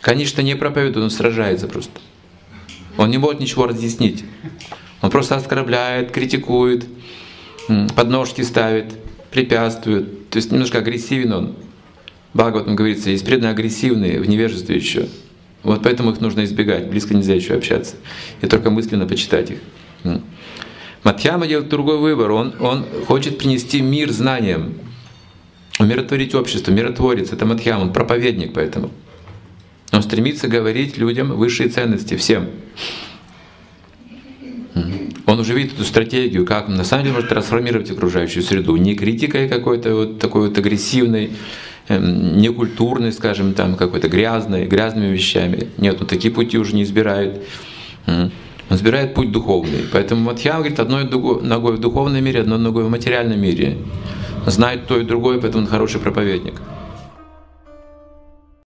Конечно, не проповедует, он сражается просто. Он не может ничего разъяснить. Он просто оскорбляет, критикует, подножки ставит, препятствует. То есть немножко агрессивен он. Бхагаватам говорится, есть преданные агрессивные в невежестве еще. Вот поэтому их нужно избегать, близко нельзя еще общаться. И только мысленно почитать их. Матьяма делает другой выбор. Он, он хочет принести мир знаниям, умиротворить общество, миротворец. Это Матьяма, он проповедник поэтому. Стремится говорить людям высшие ценности, всем. Он уже видит эту стратегию, как он на самом деле может трансформировать окружающую среду. Не критикой какой-то вот такой вот агрессивной, эм, некультурной, скажем, там какой-то грязной, грязными вещами. Нет, он такие пути уже не избирает. Он избирает путь духовный. Поэтому Матхьян говорит, одной ногой в духовном мире, одной ногой в материальном мире. Знает то и другое, поэтому он хороший проповедник.